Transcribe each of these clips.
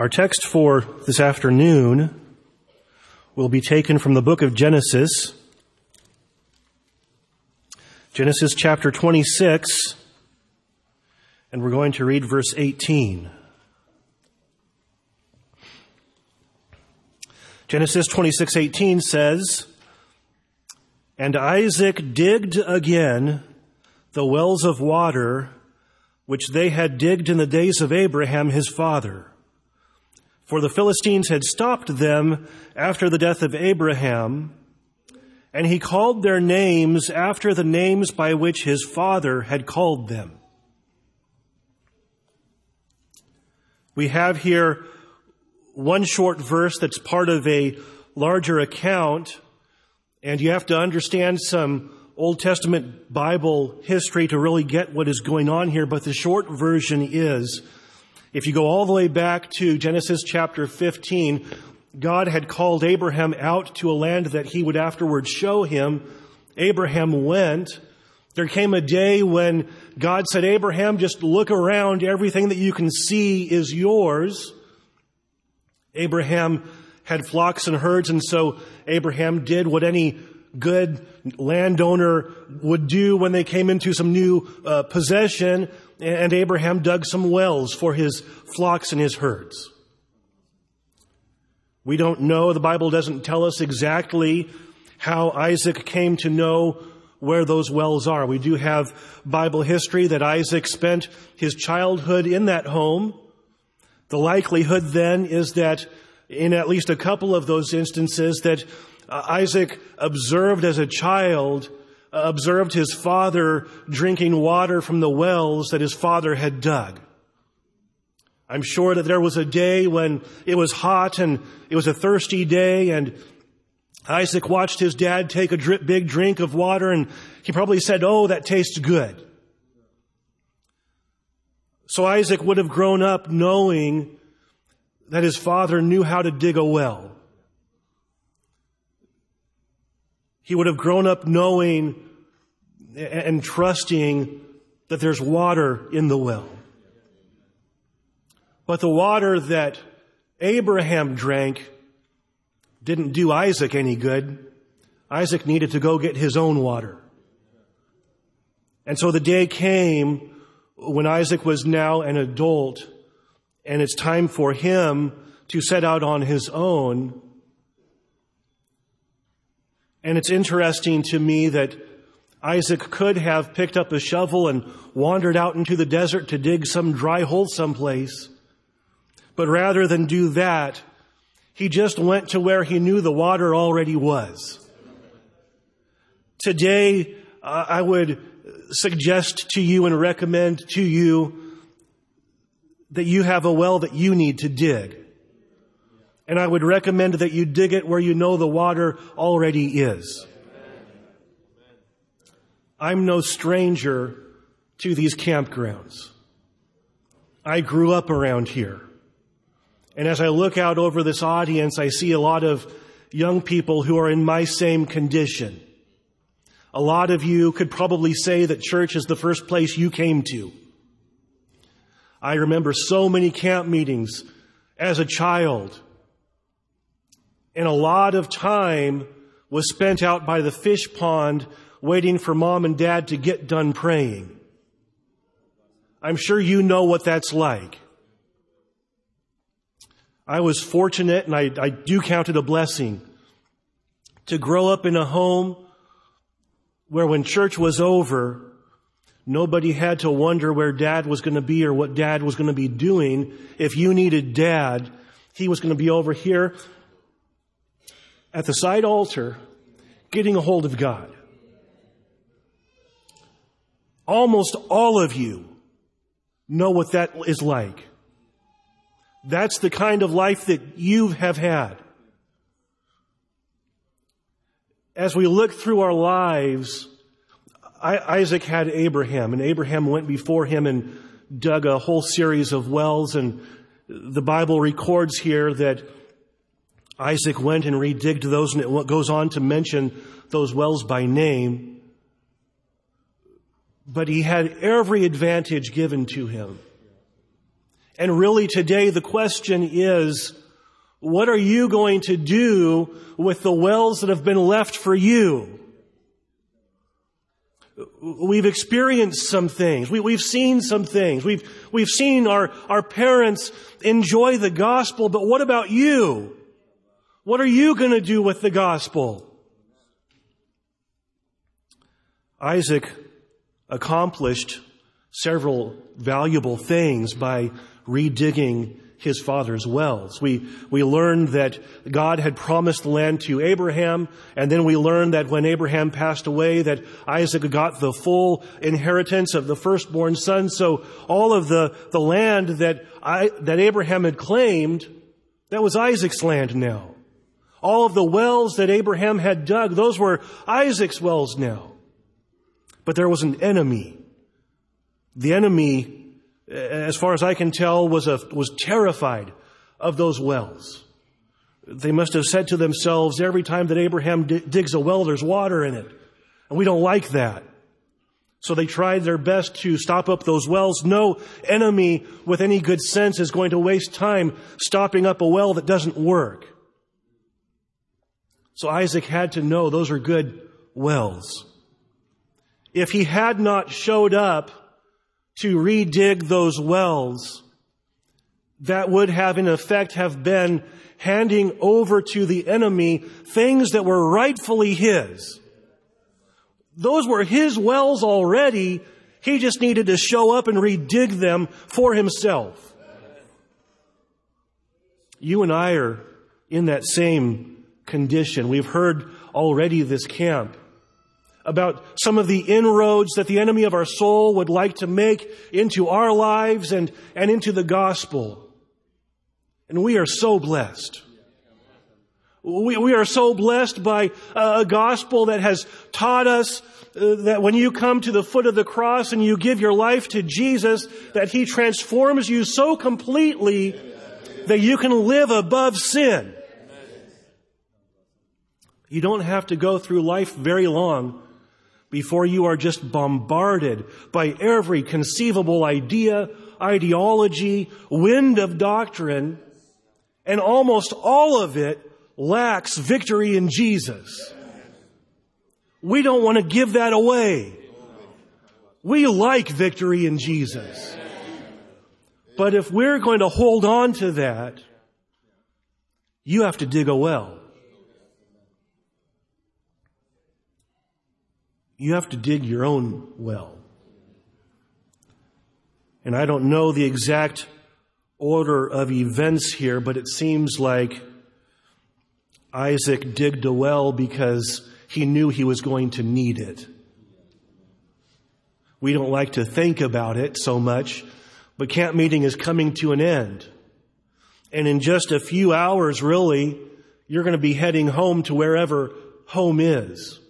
Our text for this afternoon will be taken from the book of Genesis, Genesis chapter 26, and we're going to read verse 18. Genesis 26:18 says, "And Isaac digged again the wells of water which they had digged in the days of Abraham his father." For the Philistines had stopped them after the death of Abraham, and he called their names after the names by which his father had called them. We have here one short verse that's part of a larger account, and you have to understand some Old Testament Bible history to really get what is going on here, but the short version is if you go all the way back to Genesis chapter 15, God had called Abraham out to a land that he would afterwards show him. Abraham went. There came a day when God said, Abraham, just look around. Everything that you can see is yours. Abraham had flocks and herds, and so Abraham did what any good landowner would do when they came into some new uh, possession and Abraham dug some wells for his flocks and his herds. We don't know, the Bible doesn't tell us exactly how Isaac came to know where those wells are. We do have Bible history that Isaac spent his childhood in that home. The likelihood then is that in at least a couple of those instances that uh, Isaac observed as a child observed his father drinking water from the wells that his father had dug. I'm sure that there was a day when it was hot and it was a thirsty day and Isaac watched his dad take a drip, big drink of water and he probably said, Oh, that tastes good. So Isaac would have grown up knowing that his father knew how to dig a well. He would have grown up knowing and trusting that there's water in the well. But the water that Abraham drank didn't do Isaac any good. Isaac needed to go get his own water. And so the day came when Isaac was now an adult and it's time for him to set out on his own and it's interesting to me that Isaac could have picked up a shovel and wandered out into the desert to dig some dry hole someplace. But rather than do that, he just went to where he knew the water already was. Today, uh, I would suggest to you and recommend to you that you have a well that you need to dig. And I would recommend that you dig it where you know the water already is. I'm no stranger to these campgrounds. I grew up around here. And as I look out over this audience, I see a lot of young people who are in my same condition. A lot of you could probably say that church is the first place you came to. I remember so many camp meetings as a child and a lot of time was spent out by the fish pond waiting for mom and dad to get done praying. I'm sure you know what that's like. I was fortunate and I, I do count it a blessing to grow up in a home where when church was over, nobody had to wonder where dad was going to be or what dad was going to be doing. If you needed dad, he was going to be over here at the side altar getting a hold of God. Almost all of you know what that is like. That's the kind of life that you have had. As we look through our lives, Isaac had Abraham, and Abraham went before him and dug a whole series of wells, and the Bible records here that Isaac went and redigged those, and it goes on to mention those wells by name. But he had every advantage given to him. And really today the question is, what are you going to do with the wells that have been left for you? We've experienced some things. We, have seen some things. We've, we've seen our, our parents enjoy the gospel, but what about you? What are you going to do with the gospel? Isaac accomplished several valuable things by redigging his father's wells. We, we learned that God had promised the land to Abraham, and then we learned that when Abraham passed away, that Isaac got the full inheritance of the firstborn son. So all of the, the land that I, that Abraham had claimed, that was Isaac's land now. All of the wells that Abraham had dug, those were Isaac's wells now. But there was an enemy. The enemy as far as I can tell, was, a, was terrified of those wells. They must have said to themselves, every time that Abraham d- digs a well, there's water in it. And we don't like that. So they tried their best to stop up those wells. No enemy with any good sense is going to waste time stopping up a well that doesn't work. So Isaac had to know those are good wells. If he had not showed up to redig those wells, that would have in effect have been handing over to the enemy things that were rightfully his. Those were his wells already. He just needed to show up and redig them for himself. You and I are in that same condition. We've heard already this camp about some of the inroads that the enemy of our soul would like to make into our lives and, and into the gospel. And we are so blessed. We, we are so blessed by a gospel that has taught us uh, that when you come to the foot of the cross and you give your life to Jesus, that He transforms you so completely that you can live above sin. You don't have to go through life very long before you are just bombarded by every conceivable idea, ideology, wind of doctrine, and almost all of it lacks victory in Jesus. We don't want to give that away. We like victory in Jesus. But if we're going to hold on to that, you have to dig a well. You have to dig your own well. And I don't know the exact order of events here, but it seems like Isaac digged a well because he knew he was going to need it. We don't like to think about it so much, but camp meeting is coming to an end. And in just a few hours, really, you're going to be heading home to wherever home is.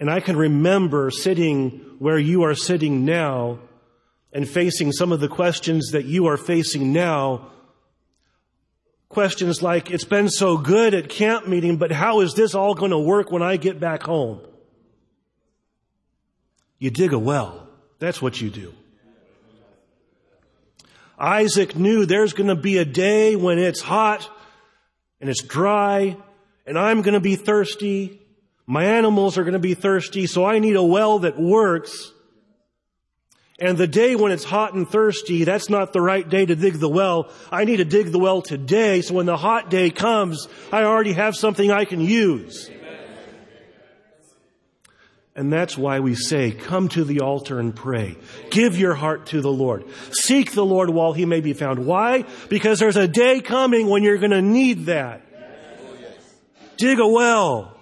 And I can remember sitting where you are sitting now and facing some of the questions that you are facing now. Questions like, it's been so good at camp meeting, but how is this all going to work when I get back home? You dig a well. That's what you do. Isaac knew there's going to be a day when it's hot and it's dry and I'm going to be thirsty my animals are going to be thirsty, so I need a well that works. And the day when it's hot and thirsty, that's not the right day to dig the well. I need to dig the well today, so when the hot day comes, I already have something I can use. And that's why we say, come to the altar and pray. Give your heart to the Lord. Seek the Lord while he may be found. Why? Because there's a day coming when you're going to need that. Dig a well.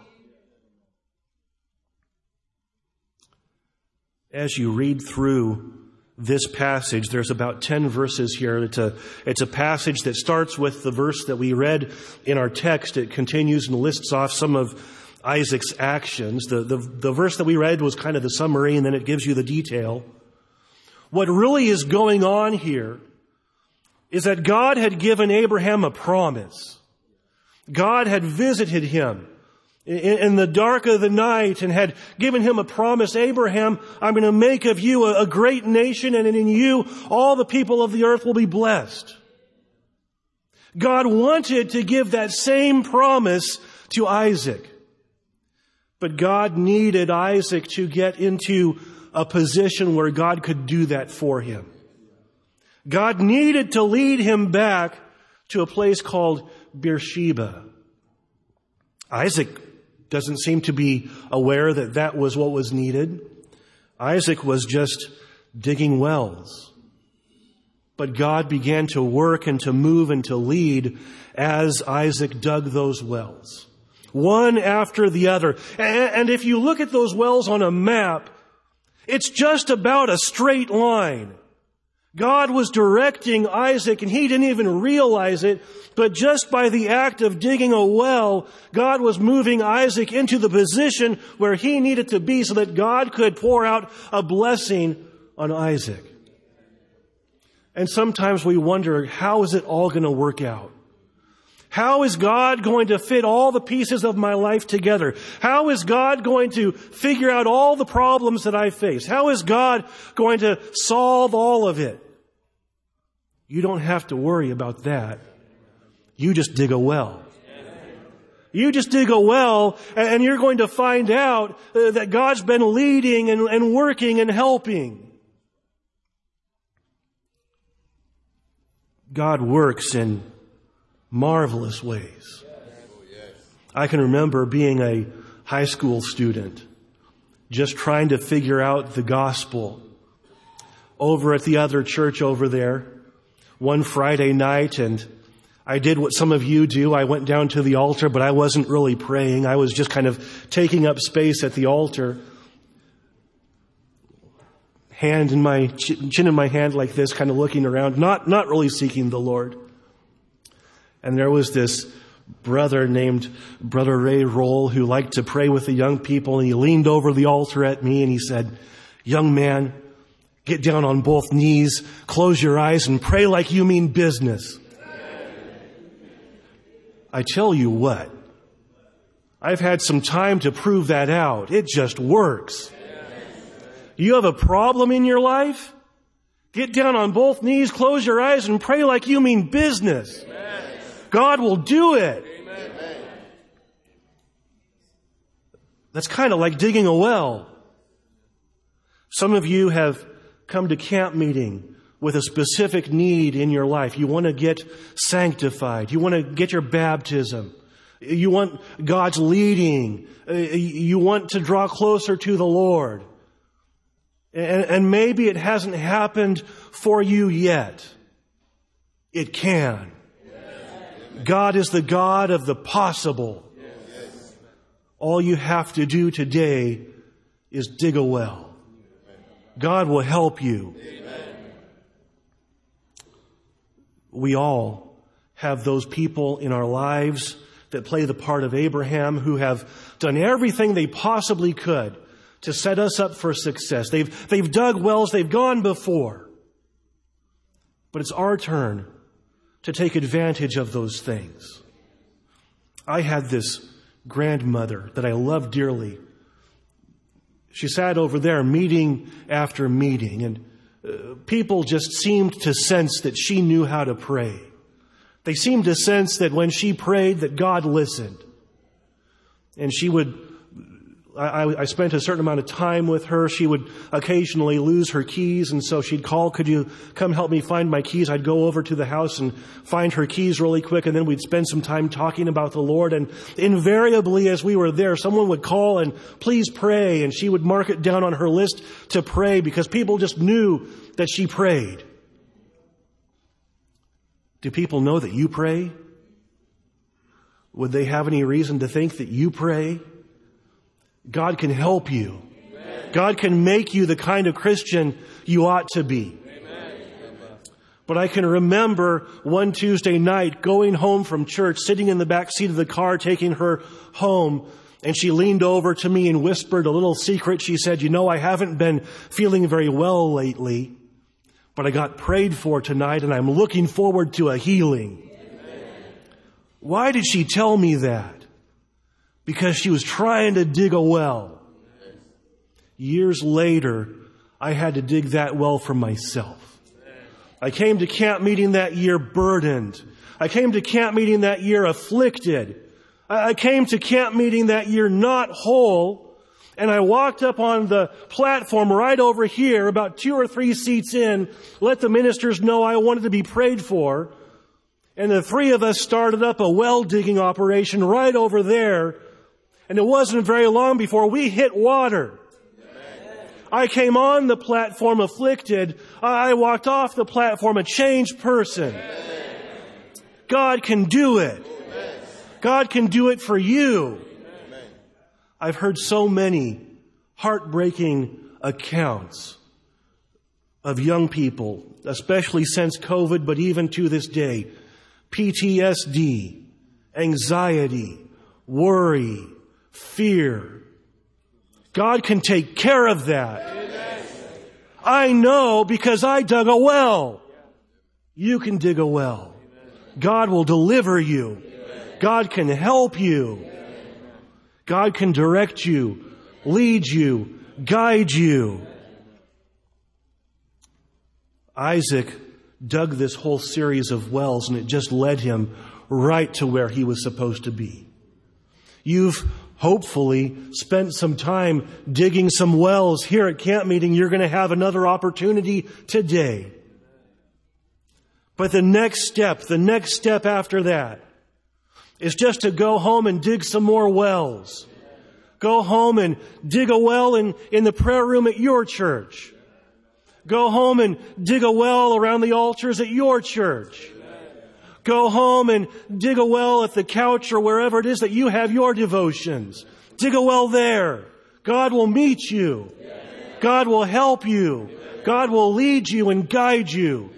As you read through this passage, there's about 10 verses here. It's a, it's a passage that starts with the verse that we read in our text. It continues and lists off some of Isaac's actions. The, the, the verse that we read was kind of the summary and then it gives you the detail. What really is going on here is that God had given Abraham a promise. God had visited him in the dark of the night and had given him a promise, Abraham, I'm going to make of you a, great nation and in you all the people of the earth will be blessed. God wanted to give that same promise to Isaac. But God needed Isaac to get into a position where God could do that for him. God needed to lead him back to a place called Beersheba. Isaac doesn't seem to be aware that that was what was needed. Isaac was just digging wells. But God began to work and to move and to lead as Isaac dug those wells. One after the other. And if you look at those wells on a map, it's just about a straight line. God was directing Isaac and he didn't even realize it, but just by the act of digging a well, God was moving Isaac into the position where he needed to be so that God could pour out a blessing on Isaac. And sometimes we wonder, how is it all going to work out? How is God going to fit all the pieces of my life together? How is God going to figure out all the problems that I face? How is God going to solve all of it? You don't have to worry about that. You just dig a well. You just dig a well and you're going to find out uh, that God's been leading and, and working and helping. God works in marvelous ways. I can remember being a high school student, just trying to figure out the gospel over at the other church over there one Friday night and I did what some of you do. I went down to the altar, but I wasn't really praying. I was just kind of taking up space at the altar. Hand in my, chin in my hand like this, kind of looking around, not, not really seeking the Lord. And there was this brother named Brother Ray Roll who liked to pray with the young people and he leaned over the altar at me and he said, young man, Get down on both knees, close your eyes, and pray like you mean business. I tell you what, I've had some time to prove that out. It just works. You have a problem in your life? Get down on both knees, close your eyes, and pray like you mean business. God will do it. That's kind of like digging a well. Some of you have come to camp meeting with a specific need in your life. You want to get sanctified. You want to get your baptism. You want God's leading. Uh, you want to draw closer to the Lord. And, maybe it hasn't happened for you yet. It can. God is the God of the possible. All you have to do today is dig a well. God will help you. Amen. We all have those people in our lives that play the part of Abraham who have done everything they possibly could to set us up for success. They've, they've dug wells, they've gone before. But it's our turn to take advantage of those things. I had this grandmother that I loved dearly she sat over there meeting after meeting, and uh, people just seemed to sense that she knew how to pray. They seemed to sense that when she prayed that God listened. And she would I, I, spent a certain amount of time with her. She would occasionally lose her keys, and so she'd call, could you come help me find my keys? I'd go over to the house and find her keys really quick, and then we'd spend some time talking about the Lord. And invariably, as we were there, someone would call and please pray, and she would mark it down on her list to pray because people just knew that she prayed. Do people know that you pray? Would they have any reason to think that you pray? God can help you. God can make you the kind of Christian you ought to be. But I can remember one Tuesday night going home from church, sitting in the back seat of the car, taking her home, and she leaned over to me and whispered a little secret. She said, you know, I haven't been feeling very well lately, but I got prayed for tonight and I'm looking forward to a healing. Amen. Why did she tell me that? Because she was trying to dig a well. Years later, I had to dig that well for myself. I came to camp meeting that year burdened. I came to camp meeting that year afflicted. I came to camp meeting that year not whole. And I walked up on the platform right over here, about two or three seats in, let the ministers know I wanted to be prayed for. And the three of us started up a well digging operation right over there. And it wasn't very long before we hit water. I came on the platform afflicted. I walked off the platform a changed person. God can do it. God can do it for you. I've heard so many heartbreaking accounts of young people, especially since COVID, but even to this day. PTSD, anxiety, worry, fear, God can take care of that. I know because I dug a well. You can dig a well. God will deliver you. God can help you. God can direct you, lead you, guide you. Isaac dug this whole series of wells and it just led him right to where he was supposed to be. You've hopefully spent some time digging some wells here at camp meeting, you're going to have another opportunity today. But the next step, the next step after that is just to go home and dig some more wells. Go home and dig a well in, in the prayer room at your church. Go home and dig a well around the altars at your church. Go home and dig a well at the couch or wherever it is that you have your devotions. Dig a well there. God will meet you. God will help you. God will lead you and guide you.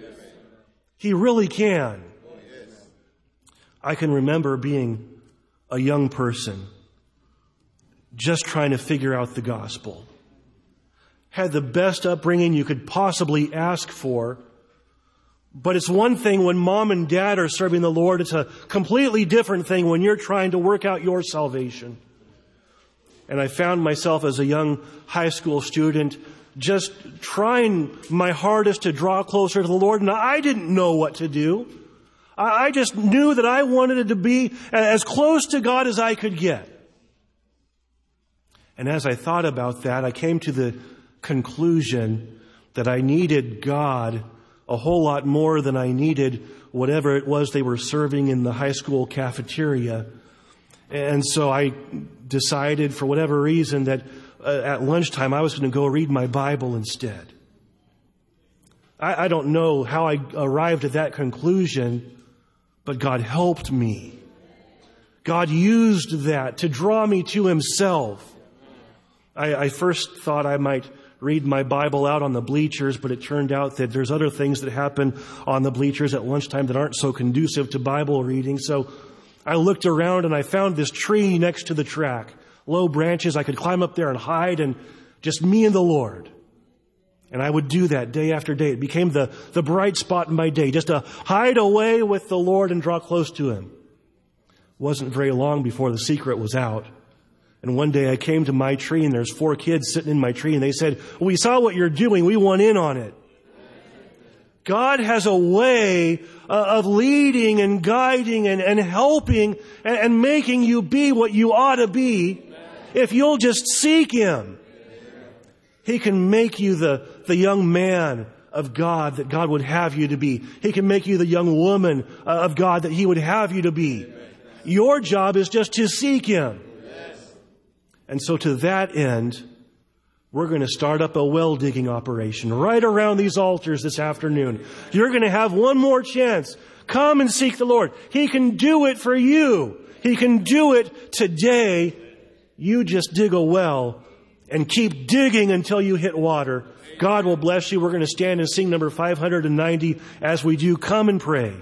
He really can. I can remember being a young person just trying to figure out the gospel. Had the best upbringing you could possibly ask for but it's one thing when mom and dad are serving the Lord. It's a completely different thing when you're trying to work out your salvation. And I found myself as a young high school student just trying my hardest to draw closer to the Lord. And I didn't know what to do. I just knew that I wanted to be as close to God as I could get. And as I thought about that, I came to the conclusion that I needed God a whole lot more than I needed whatever it was they were serving in the high school cafeteria. And so I decided for whatever reason that uh, at lunchtime I was going to go read my Bible instead. I, I don't know how I arrived at that conclusion, but God helped me. God used that to draw me to Himself. I, I first thought I might read my Bible out on the bleachers, but it turned out that there's other things that happen on the bleachers at lunchtime that aren't so conducive to Bible reading. So I looked around and I found this tree next to the track. Low branches. I could climb up there and hide and just me and the Lord. And I would do that day after day. It became the, the bright spot in my day, just to hide away with the Lord and draw close to Him. Wasn't very long before the secret was out. And one day I came to my tree and there's four kids sitting in my tree and they said, we saw what you're doing. We want in on it. God has a way uh, of leading and guiding and, and helping and, and making you be what you ought to be if you'll just seek Him. He can make you the, the young man of God that God would have you to be. He can make you the young woman uh, of God that He would have you to be. Your job is just to seek Him. And so to that end, we're going to start up a well digging operation right around these altars this afternoon. You're going to have one more chance. Come and seek the Lord. He can do it for you. He can do it today. You just dig a well and keep digging until you hit water. God will bless you. We're going to stand and sing number 590 as we do. Come and pray.